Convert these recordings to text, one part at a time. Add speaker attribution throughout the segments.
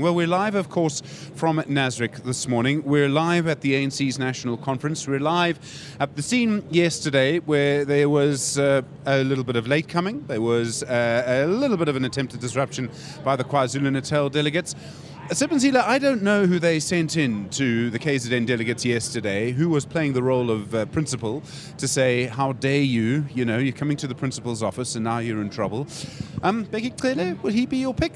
Speaker 1: Well, we're live, of course, from Nasrec this morning. We're live at the ANC's national conference. We're live at the scene yesterday where there was uh, a little bit of late coming. There was uh, a little bit of an attempted disruption by the KwaZulu Natal delegates. Sebenzile, I don't know who they sent in to the KZN delegates yesterday, who was playing the role of uh, principal to say, How dare you? You know, you're coming to the principal's office and now you're in trouble. Um, Bheki Cele, would he be your pick?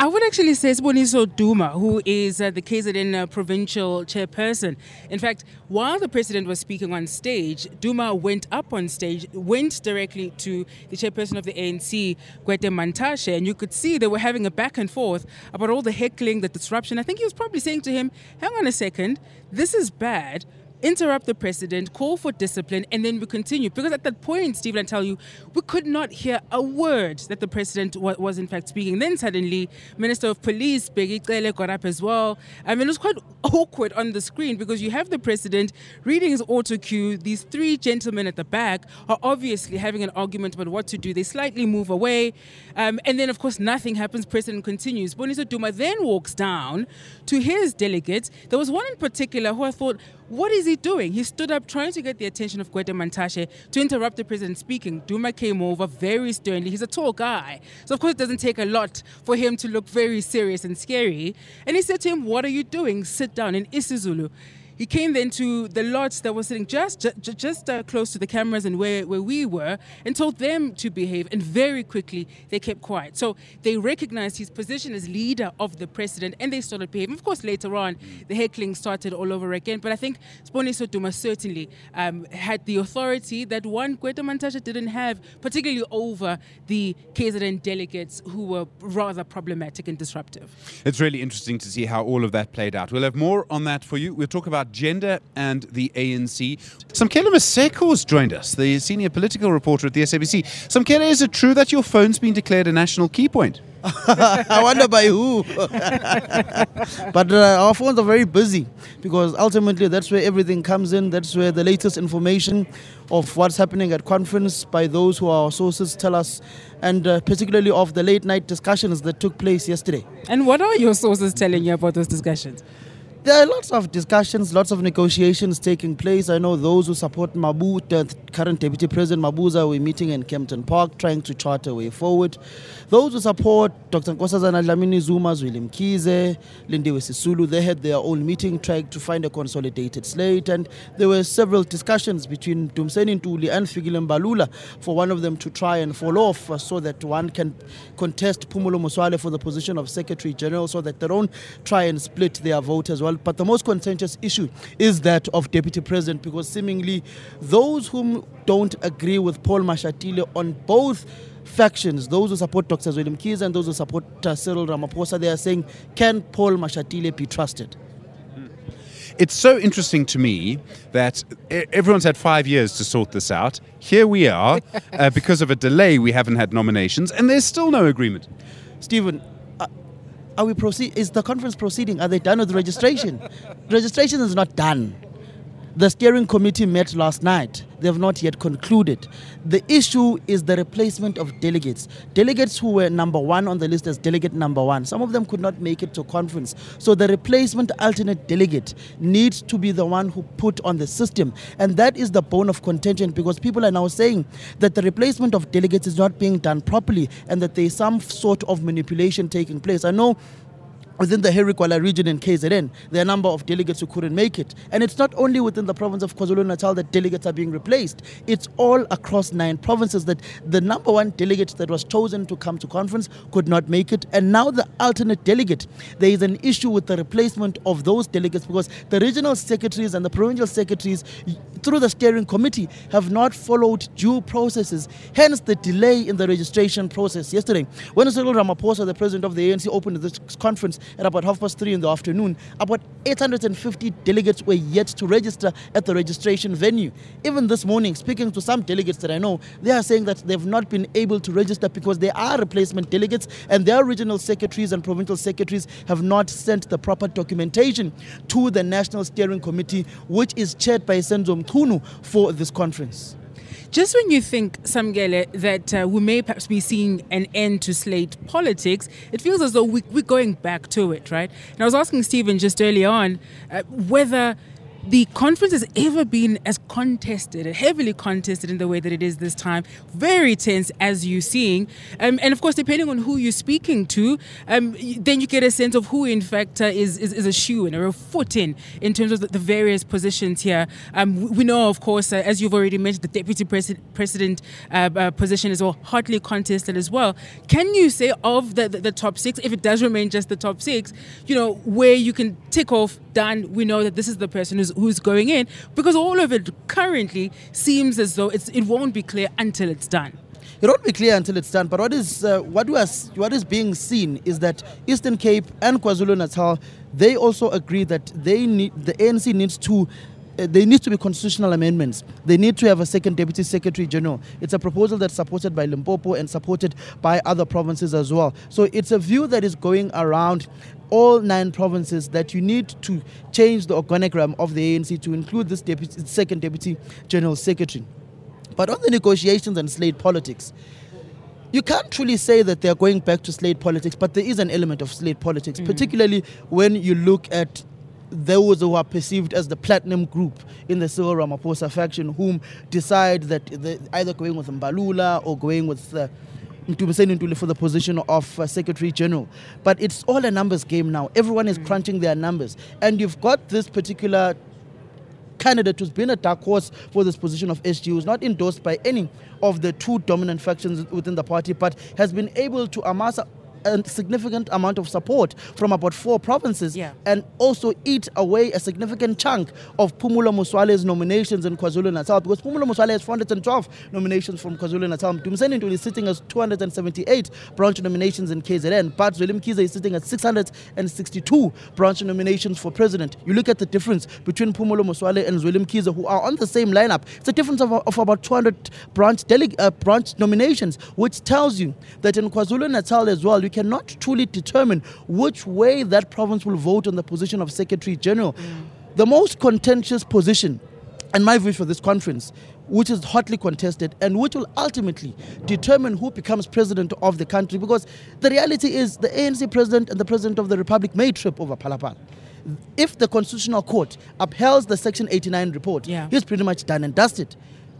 Speaker 2: I would actually say Siboniso Duma, who is uh, the KZN uh, provincial chairperson. In fact, while the president was speaking on stage, Duma went up on stage, went directly to the chairperson of the ANC, Gwede Mantashe, and you could see they were having a back and forth about all the heckling, the disruption. I think he was probably saying to him, hang on a second, this is bad interrupt the president, call for discipline, and then we continue. Because at that point, Stephen, I tell you, we could not hear a word that the president wa- was in fact speaking. Then suddenly, Minister of Police, Bheki Cele, got up as well. I mean, it was quite awkward on the screen because you have the president reading his auto cue. These three gentlemen at the back are obviously having an argument about what to do. They slightly move away. Um, and then, of course, nothing happens. President continues. Boniso Duma then walks down to his delegates. There was one in particular who I thought, what is he doing? He stood up trying to get the attention of Gwede Mantashe to interrupt the president speaking. Duma came over very sternly. He's a tall guy. So, of course, it doesn't take a lot for him to look very serious and scary. And he said to him, What are you doing? Sit down in isiZulu. He came then to the lots that were sitting just just, just uh, close to the cameras and where, where we were and told them to behave. And very quickly, they kept quiet. So they recognized his position as leader of the president and they started behaving. Of course, later on, the heckling started all over again. But I think Siboniso Duma certainly um, had the authority that one Gwede Mantashe didn't have, particularly over the KZN delegates who were rather problematic and disruptive.
Speaker 1: It's really interesting to see how all of that played out. We'll have more on that for you. We'll talk about gender and the ANC. Samkele Maseko has joined us, the senior political reporter at the SABC. Samkele, is it true that your phone's been declared a national key point?
Speaker 3: I wonder by who. but uh, our phones are very busy because ultimately that's where everything comes in. That's where the latest information of what's happening at conference by those who are our sources tell us, and uh, particularly of the late night discussions that took place yesterday.
Speaker 2: And what are your sources telling you about those discussions?
Speaker 3: There are lots of discussions, lots of negotiations taking place. I know those who support Mabu, the current Deputy President Mabuza, we're meeting in Kempton Park trying to chart a way forward. Those who support Dr. Nkosazana Dlamini Zuma's Zweli Mkhize, Lindiwe Sisulu, they had their own meeting trying to find a consolidated slate. And there were several discussions between Dumseni Ntuli and Fikile Mbalula for one of them to try and fall off uh, so that one can contest Phumulo Masualle for the position of Secretary General so that they don't try and split their vote as well. But the most contentious issue is that of Deputy President because seemingly those whom don't agree with Paul Mashatile on both factions, those who support Dr. Zweli Mkhize and those who support uh, Cyril Ramaphosa, they are saying, can Paul Mashatile be trusted?
Speaker 1: It's so interesting to me that everyone's had five years to sort this out. Here we are. uh, because of a delay, we haven't had nominations, and there's still no agreement.
Speaker 3: Stephen, uh, are we proceed? Is the conference proceeding? Are they done with registration? registration is not done. The steering committee met last night. They have not yet concluded. The issue is the replacement of delegates. Delegates who were number one on the list as delegate number one. Some of them could not make it to conference. So the replacement alternate delegate needs to be the one who put on the system. And that is the bone of contention because people are now saying that the replacement of delegates is not being done properly and that there is some sort of manipulation taking place. I know within the Harry Gwala region in KZN, there are a number of delegates who couldn't make it. And it's not only within the province of KwaZulu-Natal that delegates are being replaced. It's all across nine provinces that the number one delegate that was chosen to come to conference could not make it. And now the alternate delegate, there is an issue with the replacement of those delegates because the regional secretaries and the provincial secretaries through the steering committee have not followed due processes. Hence the delay in the registration process. Yesterday, when Cyril Ramaphosa, the president of the ANC, opened this conference at about half past three in the afternoon, about 850 delegates were yet to register at the registration venue. Even this morning, speaking to some delegates that I know, they are saying that they've not been able to register because they are replacement delegates and their regional secretaries and provincial secretaries have not sent the proper documentation to the National Steering Committee, which is chaired by Senzo For this conference.
Speaker 2: Just when you think, Samkele, that uh, we may perhaps be seeing an end to slate politics, it feels as though we, we're going back to it, right? And I was asking Stephen just early on uh, whether the conference has ever been as contested, heavily contested in the way that it is this time. Very tense, as you're seeing. Um, and of course, depending on who you're speaking to, um, then you get a sense of who, in fact, uh, is, is, is, a shoe in or a foot in in terms of the, the various positions here. Um, we know, of course, uh, as you've already mentioned, the deputy pres- president uh, uh, position is all hotly contested as well. Can you say of the, the, the top six, if it does remain just the top six, you know, where you can tick off, done, we know that this is the person who's who's going in because all of it currently seems as though it won't be clear until it's done.
Speaker 3: It won't be clear until it's done. But what is uh, what was what is being seen is that Eastern Cape and KwaZulu Natal they also agree that they need the ANC needs to uh, there needs to be constitutional amendments. They need to have a second deputy secretary general. It's a proposal that's supported by Limpopo and supported by other provinces as well. So it's a view that is going around all nine provinces that you need to change the organogram of the ANC to include this deputy, second deputy general secretary. But on the negotiations and slate politics, you can't truly say that they're going back to slate politics, but there is an element of slate politics, mm-hmm. particularly when you look at those who are perceived as the platinum group in the Cyril Ramaphosa faction, whom decide that they're either going with Mbalula or going with uh, Ntuli for the position of uh, Secretary General. But it's all a numbers game now. Everyone is mm. crunching their numbers. And you've got this particular candidate who's been a dark horse for this position of SG, who's not endorsed by any of the two dominant factions within the party, but has been able to amass a significant amount of support from about four provinces
Speaker 2: yeah.
Speaker 3: and also eat away a significant chunk of Phumulo Masualle's nominations in KwaZulu Natal because Phumulo Masualle has 412 nominations from KwaZulu Natal. Dumiseni is sitting at 278 branch nominations in KZN, but Zweli Mkhize is sitting at 662 branch nominations for president. You look at the difference between Phumulo Masualle and Zweli Mkhize, who are on the same lineup. It's a difference of, of about 200 branch, uh, branch nominations, which tells you that in KwaZulu Natal as well, you cannot truly determine which way that province will vote on the position of Secretary General. Mm. The most contentious position, and my view for this conference, which is hotly contested and which will ultimately determine who becomes president of the country. Because the reality is the ANC president and the president of the republic may trip over Phalaphala. If the Constitutional Court upholds the Section 89 report,
Speaker 2: yeah.
Speaker 3: he's pretty much done and dusted.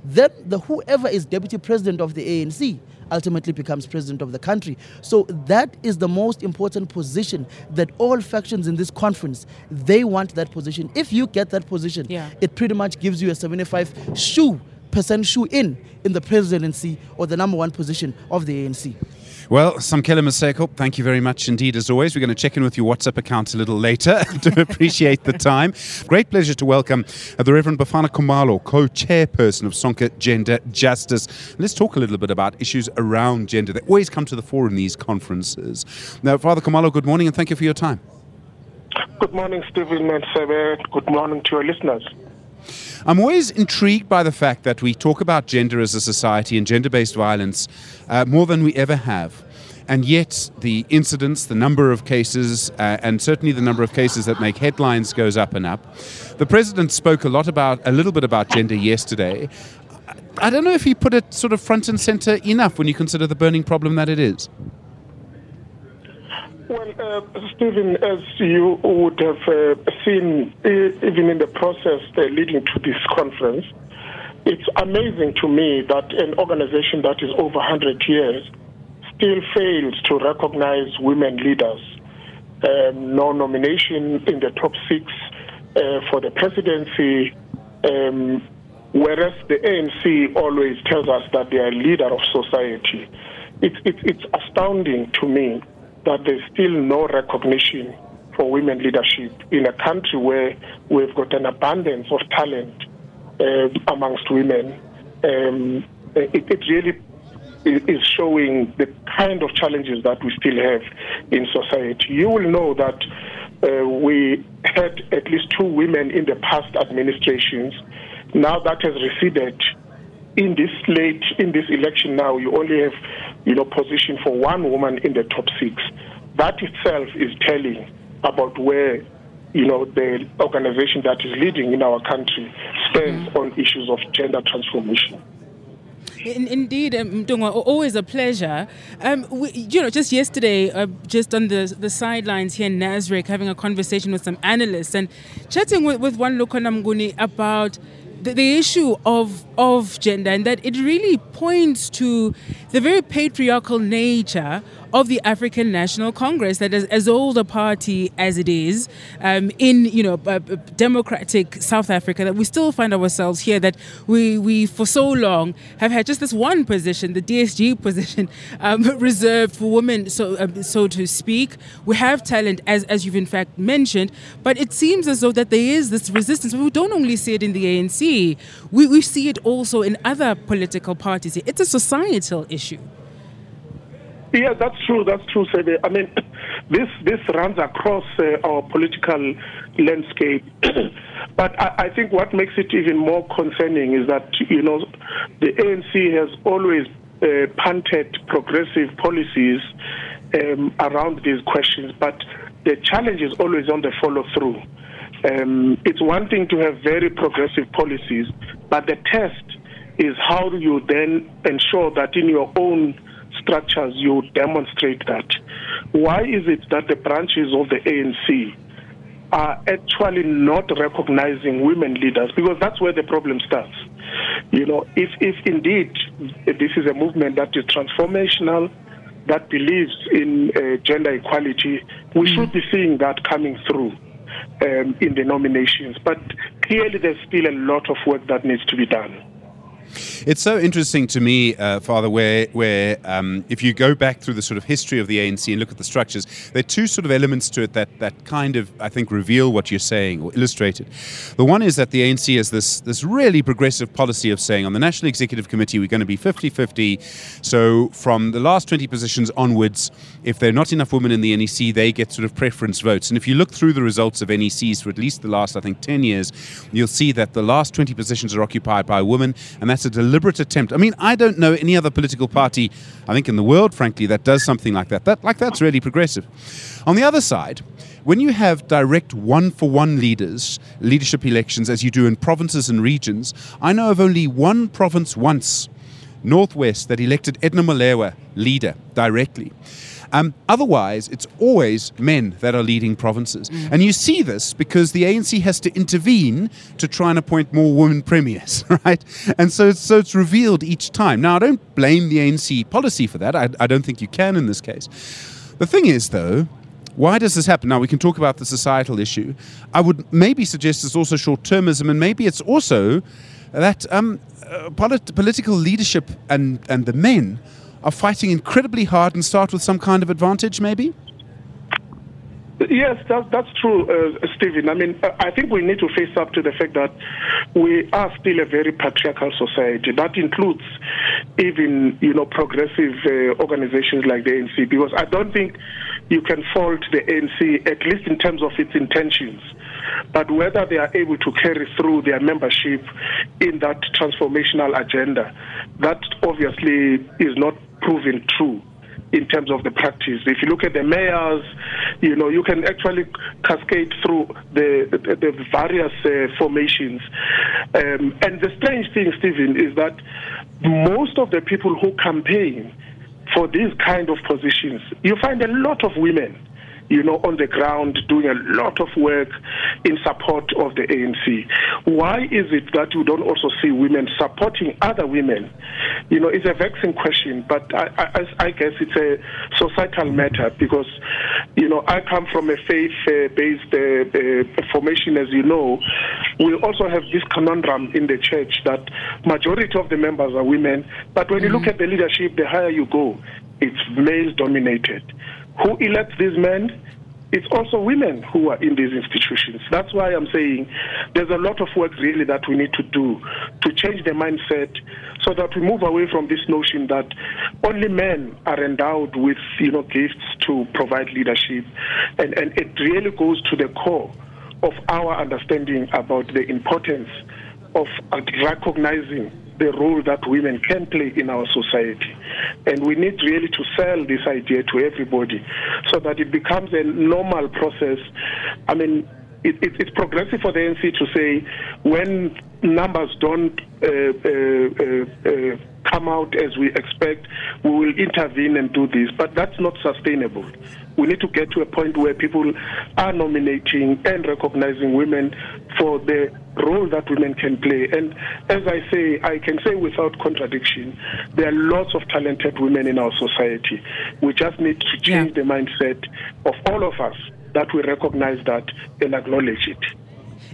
Speaker 3: Then the whoever is deputy president of the ANC ultimately becomes president of the country. So that is the most important position that all factions in this conference they want that position. If you get that position,
Speaker 2: yeah.
Speaker 3: it pretty much gives you a 75 shoe percent shoe in in the presidency or the number one position of the ANC.
Speaker 1: Well, Samkele Maseko, oh, thank you very much indeed, as always. We're going to check in with your WhatsApp account a little later to appreciate the time. Great pleasure to welcome the Reverend Bafana Khumalo, co chairperson of Sonke Gender Justice. Let's talk a little bit about issues around gender that always come to the fore in these conferences. Now, Father Khumalo, good morning and thank you for your time.
Speaker 4: Good morning, Stephen and Good morning to your listeners.
Speaker 1: I'm always intrigued by the fact that we talk about gender as a society and gender based violence uh, more than we ever have. And yet, the incidents, the number of cases, uh, and certainly the number of cases that make headlines goes up and up. The president spoke a lot about, a little bit about gender yesterday. I don't know if he put it sort of front and center enough when you consider the burning problem that it is.
Speaker 4: Well, uh, Stephen, as you would have uh, seen, even in the process uh, leading to this conference, it's amazing to me that an organization that is over 100 years still fails to recognize women leaders. Um, no nomination in the top six uh, for the presidency, um, whereas the ANC always tells us that they are leader of society. It's, it's, it's astounding to me that there's still no recognition for women leadership in a country where we've got an abundance of talent uh, amongst women. Um, it, it, really is showing the kind of challenges that we still have in society. You will know that uh, we had at least two women in the past administrations. Now that has receded. In this late in this election now, you only have you know, position for one woman in the top six. That itself is telling about where, you know, the organization that is leading in our country stands mm-hmm. on issues of gender transformation.
Speaker 2: In, indeed, um, always a pleasure. Um, we, you know, just yesterday, uh, just on the the sidelines here in Nasrec, having a conversation with some analysts and chatting with, with one Lukhona Mnguni about the, the, issue of of gender and that it really points to the very patriarchal nature of the African National Congress, that is as old a party as it is um, in you know uh, democratic South Africa, that we still find ourselves here. That we we for so long have had just this one position, the DSG position, um, reserved for women, so uh, so to speak. We have talent, as as you've in fact mentioned, but it seems as though that there is this resistance. We don't only see it in the ANC; we we see it also in other political parties. It's a societal issue.
Speaker 4: Yeah, that's true. That's true, Sebe. I mean, this this runs across uh, our political landscape. but I, I, think what makes it even more concerning is that you know the ANC has always uh, punted progressive policies um, around these questions, but the challenge is always on the follow through. Um, it's one thing to have very progressive policies, but the test is how do you then ensure that in your own structures, you demonstrate that. Why is it that the branches of the ANC are actually not recognizing women leaders? Because that's where the problem starts. You know, if, if indeed this is a movement that is transformational, that believes in uh, gender equality, we mm. should be seeing that coming through. Um, in the nominations, but clearly there's still a lot of work that needs to be done.
Speaker 1: It's so interesting to me, uh, Father, where where um, if you go back through the sort of history of the ANC and look at the structures, there are two sort of elements to it that that kind of I think reveal what you're saying or illustrate it. The one is that the ANC has this this really progressive policy of saying on the National Executive Committee we're going to be 50-50. So from the last 20 positions onwards, if there are not enough women in the NEC, they get sort of preference votes. And if you look through the results of NECs for at least the last I think 10 years, you'll see that the last 20 positions are occupied by women, and that's a deliberate attempt. I mean, I don't know any other political party, I think in the world, frankly, that does something like that. That like that's really progressive. On the other side, when you have direct one for one leaders, leadership elections, as you do in provinces and regions, I know of only one province once, Northwest, that elected Edna Molewa leader directly. Um, otherwise, it's always men that are leading provinces. Mm. And you see this because the ANC has to intervene to try and appoint more women premiers, right? And so it's, so it's revealed each time. Now, I don't blame the ANC policy for that. I, I don't think you can in this case. The thing is, though, why does this happen? Now, we can talk about the societal issue. I would maybe suggest it's also short termism, and maybe it's also that um, uh, polit- political leadership and, and the men are fighting incredibly hard and start with some kind of advantage, maybe?
Speaker 4: Yes, that, that's true, uh, Stephen. I mean, uh, I think we need to face up to the fact that we are still a very patriarchal society. That includes even, you know, progressive uh, organizations like the ANC, because I don't think you can fault the ANC, at least in terms of its intentions. But whether they are able to carry through their membership in that transformational agenda, that obviously is not proven true in terms of the practice. If you look at the mayors, you know, you can actually cascade through the, the, the various uh, formations. Um, and the strange thing, Stephen, is that most of the people who campaign for these kind of positions, you find a lot of women you know, on the ground doing a lot of work in support of the ANC. Why is it that you don't also see women supporting other women? You know, it's a vexing question, but I, I, I guess it's a societal matter because, you know, I come from a faith-based uh, uh, formation, as you know. We also have this conundrum in the church that majority of the members are women, but when mm-hmm. you look mm-hmm. at the leadership, the higher you go, it's male-dominated who elect these men? It's also women who are in these institutions. That's why I'm saying there's a lot of work really that we need to do to change the mindset so that we move away from this notion that only men are endowed with you know gifts to provide leadership and, and it really goes to the core of our understanding about the importance of recognizing the role that women can play in our society. And we need really to sell this idea to everybody so that it becomes a normal process. I mean, it, it, it's progressive for the ANC to say when numbers don't uh, uh, uh, uh come out as we expect, we will intervene and do this. But that's not sustainable. We need to get to a point where people are nominating and recognizing women for the role that women can play. And as I say, I can say without contradiction, there are lots of talented women in our society. We just need to change yeah. the mindset of all of us that we recognize that and acknowledge it.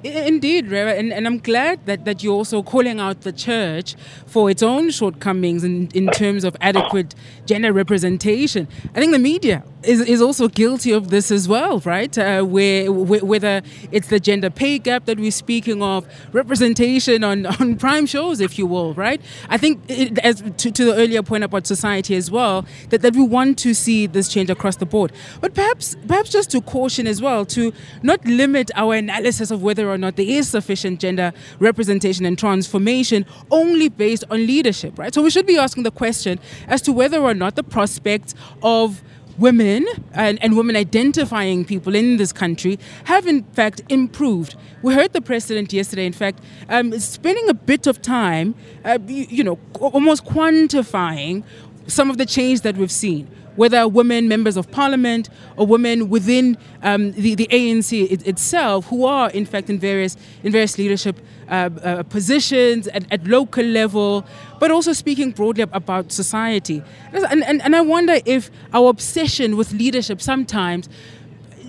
Speaker 2: Indeed, Reverend, and, and I'm glad that, that you're also calling out the church for its own shortcomings in, in terms of adequate gender representation. I think the media is, is also guilty of this as well, right? Uh, where, whether it's the gender pay gap that we're speaking of, representation on, on prime shows, if you will, right? I think, it, as to, to the earlier point about society as well, that, that we want to see this change across the board. But perhaps, perhaps just to caution as well, to not limit our analysis of whether or not there is sufficient gender representation and transformation only based on leadership, right? So we should be asking the question as to whether or not the prospects of women and, and women identifying people in this country have in fact improved. We heard the president yesterday, in fact, um, spending a bit of time, uh, you, you know, almost quantifying some of the change that we've seen whether women members of parliament or women within um, the, the ANC it, itself, who are in fact in various in various leadership uh, uh, positions at, at, local level, but also speaking broadly about society. And, and, and I wonder if our obsession with leadership sometimes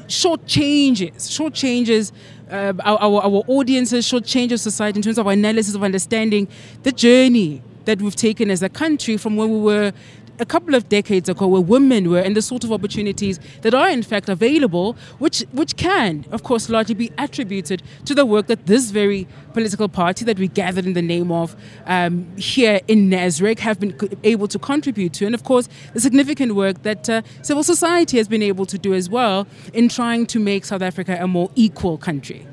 Speaker 2: short changes, short changes. Uh, our, our, our audiences, short changes society in terms of our analysis of understanding the journey that we've taken as a country from where we were a couple of decades ago where women were and the sort of opportunities that are in fact available, which which can, of course, largely be attributed to the work that this very political party that we gathered in the name of um, here in Nasrec have been able to contribute to, and of course, the significant work that uh, civil society has been able to do as well in trying to make South Africa a more equal country.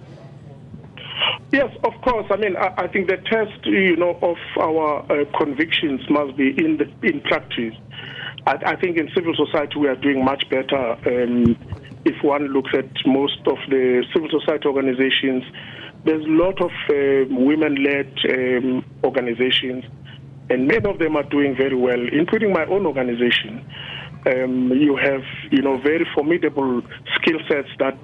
Speaker 4: Yes, of course. I mean, I, I think the test, you know, of our uh, convictions must be in the, in practice. I, I, think in civil society we are doing much better. Um, if one looks at most of the civil society organizations, there's a lot of uh, women-led um, organizations, and many of them are doing very well, including my own organization. Um, you have, you know, very formidable skill sets that,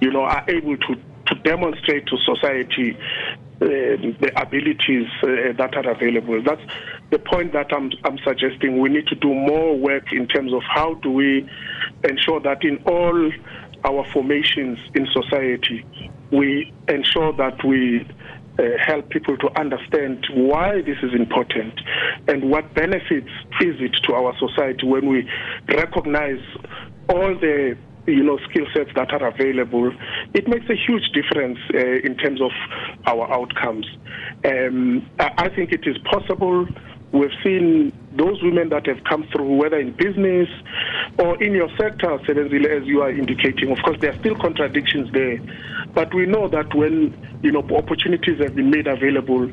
Speaker 4: you know, are able to to demonstrate to society uh, the abilities uh, that are available. That's the point that I'm, I'm suggesting. We need to do more work in terms of how do we ensure that in all our formations in society, we ensure that we uh, help people to understand why this is important and what benefits is it to our society when we recognize all the you know skill sets that are available, it makes a huge difference uh, in terms of our outcomes. Um, I think it is possible. We've seen those women that have come through, whether in business or in your sector, as you are indicating. Of course, there are still contradictions there, but we know that when you know opportunities have been made available,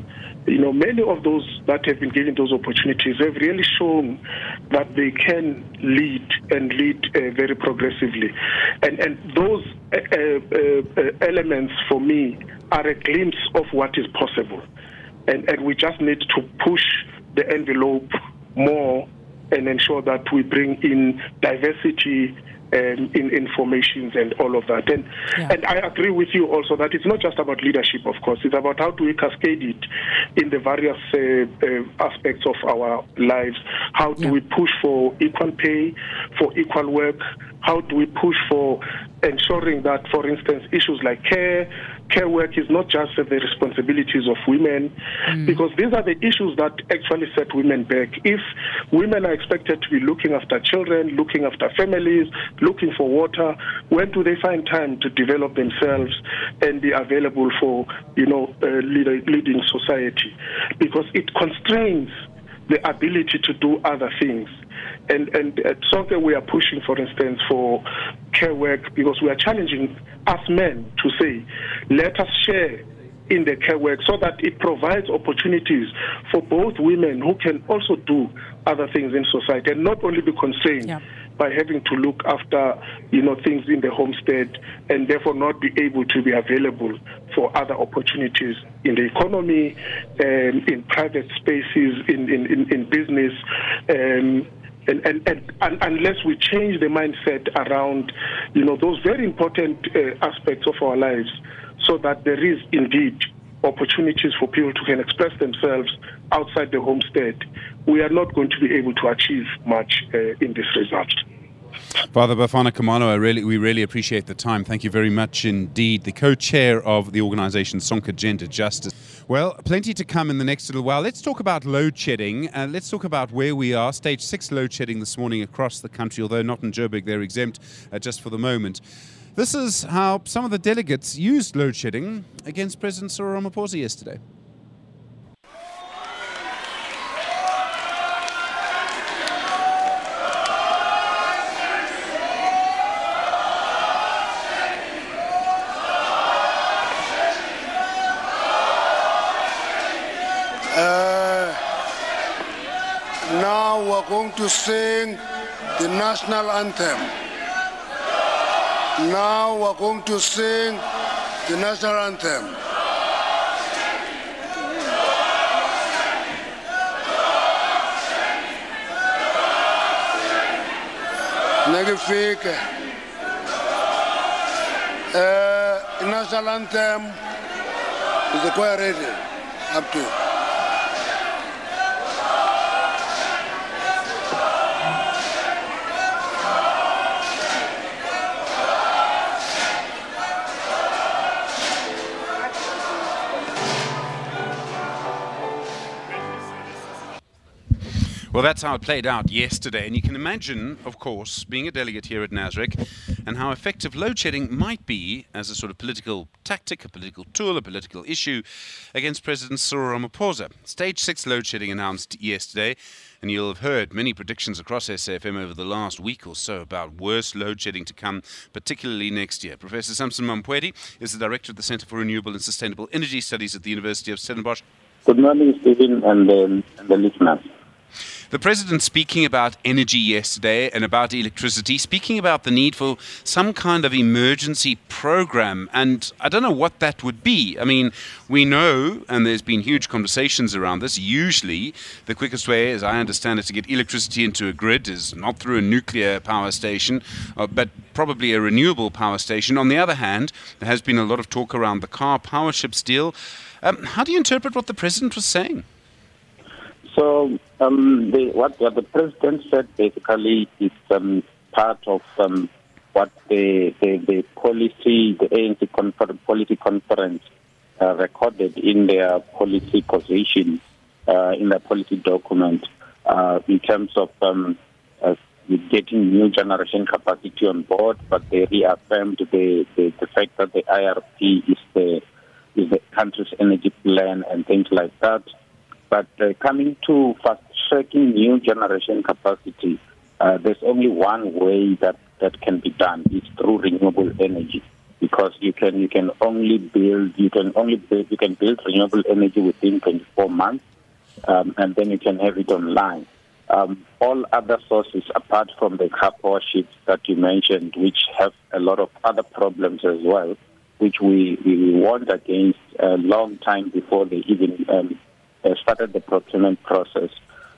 Speaker 4: you know, many of those that have been given those opportunities have really shown that they can lead and lead uh, very progressively. And, and those uh, uh, uh, elements for me are a glimpse of what is possible. And, and we just need to push the envelope more and ensure that we bring in diversity um, in informations and all of that. And yeah. and I agree with you also that it's not just about leadership, of course. It's about how do we cascade it in the various uh, uh, aspects of our lives. How do yeah. we push for equal pay, for equal work? How do we push for ensuring that, for instance, issues like care, care work is not just the responsibilities of women, mm. because these are the issues that actually set women back. If women are expected to be looking after children, looking after families, looking for water, when do they find time to develop themselves and be available for, you know, uh, leading society? Because it constrains the ability to do other things. And, and at we are pushing, for instance, for care work because we are challenging us men to say, let us share in the care work so that it provides opportunities for both women who can also do other things in society and not only be constrained yeah. By having to look after you know things in the homestead and therefore not be able to be available for other opportunities in the economy, um, in private spaces, in, in, in, in business. Um, and, and, and, and, unless we change the mindset around, you know, those very important uh, aspects of our lives, so that there is indeed opportunities for people to can express themselves outside the homestead, we are not going to be able to achieve much uh, in this result.
Speaker 1: Father Bafana Khumalo, I really, we really appreciate the time. Thank you very much indeed. The co-chair of the organisation Sonke Gender Justice. Well, plenty to come in the next little while. Let's talk about load shedding. Uh, let's talk about where we are. Stage six load shedding this morning across the country, although not in Joburg, they're exempt uh, just for the moment. This is how some of the delegates used load shedding against President Cyril Ramaphosa yesterday.
Speaker 5: Uh, now we're going to sing the national anthem. Now we're going to sing the national anthem. Nagifike. Uh, the national anthem is the choir ready up to.
Speaker 1: Well, that's how it played out yesterday. And you can imagine, of course, being a delegate here at NASREC and how effective load shedding might be as a sort of political tactic, a political tool, a political issue against President Cyril Ramaphosa. Stage 6 load shedding announced yesterday. And you'll have heard many predictions across SAFM over the last week or so about worse load shedding to come, particularly next year. Professor Samson Mamphweli is the director of the Center for Renewable and Sustainable Energy Studies at the University of Stellenbosch.
Speaker 6: Good morning, Stephen, and, um, and the listeners.
Speaker 1: The president speaking about energy yesterday and about electricity, speaking about the need for some kind of emergency program. And I don't know what that would be. I mean, we know, and there's been huge conversations around this, usually the quickest way, as I understand it, to get electricity into a grid is not through a nuclear power station, uh, but probably a renewable power station. On the other hand, there has been a lot of talk around the Karpowerships deal. Um, how do you interpret what the president was saying?
Speaker 6: So um, what, the president said basically is um, part of um, what the, the, the, policy, the ANC confer- policy conference uh, recorded in their policy position, uh, in their policy document, uh, in terms of um, uh, getting new generation capacity on board, but they reaffirmed the, the, the fact that the IRP is the, is the country's energy plan and things like that. But uh, coming to fast tracking new generation capacity, uh, there's only one way that that can be done. is through renewable energy, because you can you can only build you can only build, you can build renewable energy within 24 months, um, and then you can have it online. Um, all other sources, apart from the car ships that you mentioned, which have a lot of other problems as well, which we, we warned against a long time before they even um, started the procurement process,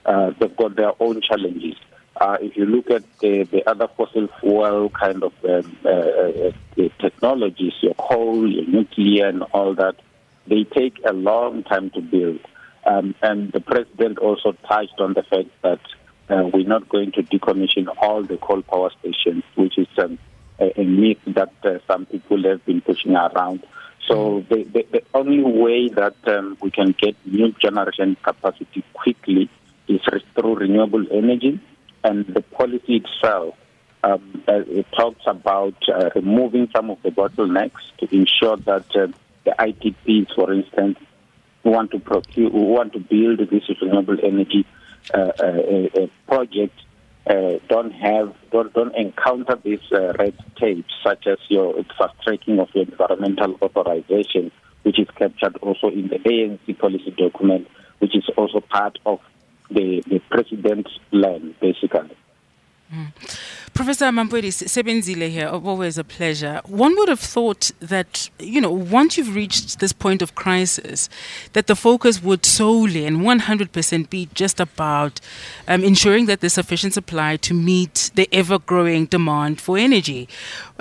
Speaker 6: uh, they've got their own challenges. Uh, if you look at the, the other fossil fuel kind of um, uh, uh, technologies, your coal, your nuclear, and all that, they take a long time to build. Um, and the president also touched on the fact that uh, we're not going to decommission all the coal power stations, which is um, a, a, myth that some people have been pushing around. So the, the, the only way that um, we can get new generation capacity quickly is through renewable energy, and the policy itself um, uh, it talks about uh, removing some of the bottlenecks to ensure that uh, the IPPs, for instance, who want to procure, who want to build this renewable energy uh, uh, project uh, don't have don't, don't encounter this uh, red tape, such as your fast tracking of your environmental authorization, which is captured also in the ANC policy document, which is also part of the, the president's plan, basically.
Speaker 2: Professor Mamphweli Sebenzile here, always a pleasure. One would have thought that, you know, once you've reached this point of crisis, that the focus would solely and 100% be just about um, ensuring that there's sufficient supply to meet the ever growing demand for energy.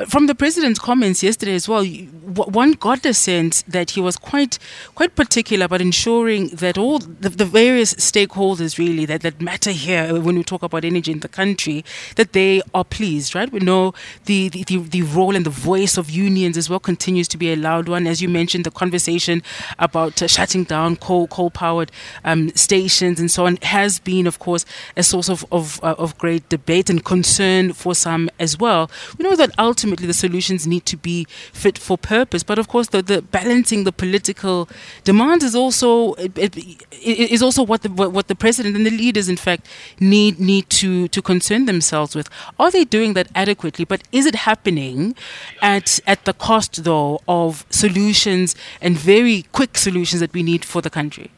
Speaker 2: From the president's comments yesterday as well, one got the sense that he was quite quite particular about ensuring that all the, the various stakeholders really that, that matter here when we talk about energy in the country, that they are pleased, right? We know the, the, the, role and the voice of unions as well continues to be a loud one. As you mentioned, the conversation about uh, shutting down coal coal powered um, stations and so on has been, of course, a source of of, uh, of great debate and concern for some as well. We know that ultimately the solutions need to be fit for purpose, but of course, the, the balancing the political demands is also is also what the what the president and the leaders, in fact, need need to to concern themselves with. Are they doing that adequately? But is it happening at at the cost though of solutions and very quick solutions that we need for the country?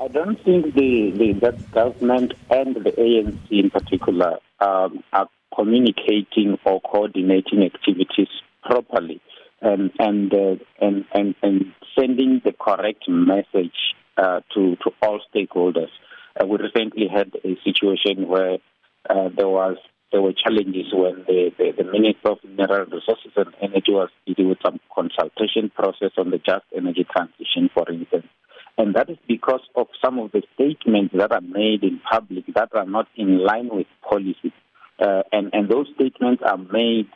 Speaker 6: I don't think the, the that government and the ANC in particular um, are communicating or coordinating activities properly and and uh, and, and and sending the correct message uh, to to all stakeholders. Uh, we recently had a situation where uh, there was there were challenges when the, the, the Minister of Mineral Resources and Energy was dealing with some consultation process on the just energy transition, for instance. And that is because of some of the statements that are made in public that are not in line with policy. Uh, and, and those statements are made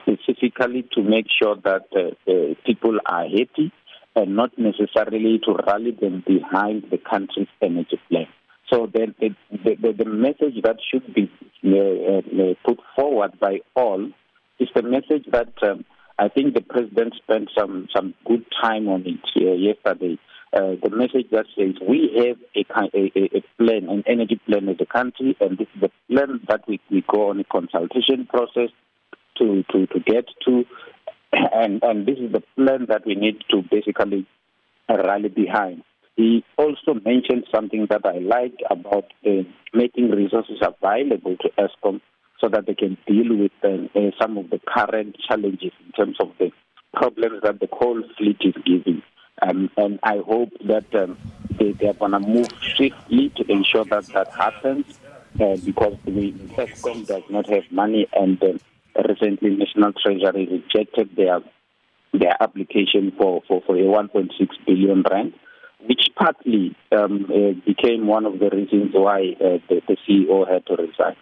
Speaker 6: specifically to make sure that uh, uh, people are happy and not necessarily to rally them behind the country's energy plan. So the, the, the, the message that should be uh, uh, put forward by all is the message that um, I think the president spent some, some good time on it uh, yesterday. Uh, the message that says we have a, a, a plan, an energy plan as a country, and this is the plan that we, we go on a consultation process to, to, to get to, and, and this is the plan that we need to basically rally behind. He also mentioned something that I like about uh, making resources available to Eskom so that they can deal with uh, uh, some of the current challenges in terms of the problems that the coal fleet is giving. Um, and I hope that um, they, they, are going to move swiftly to ensure that that happens uh, because the Eskom does not have money and uh, recently National Treasury rejected their their application for, for, for a 1.6 billion rand which partly um, uh, became one of the reasons why uh, the, the, CEO had to resign.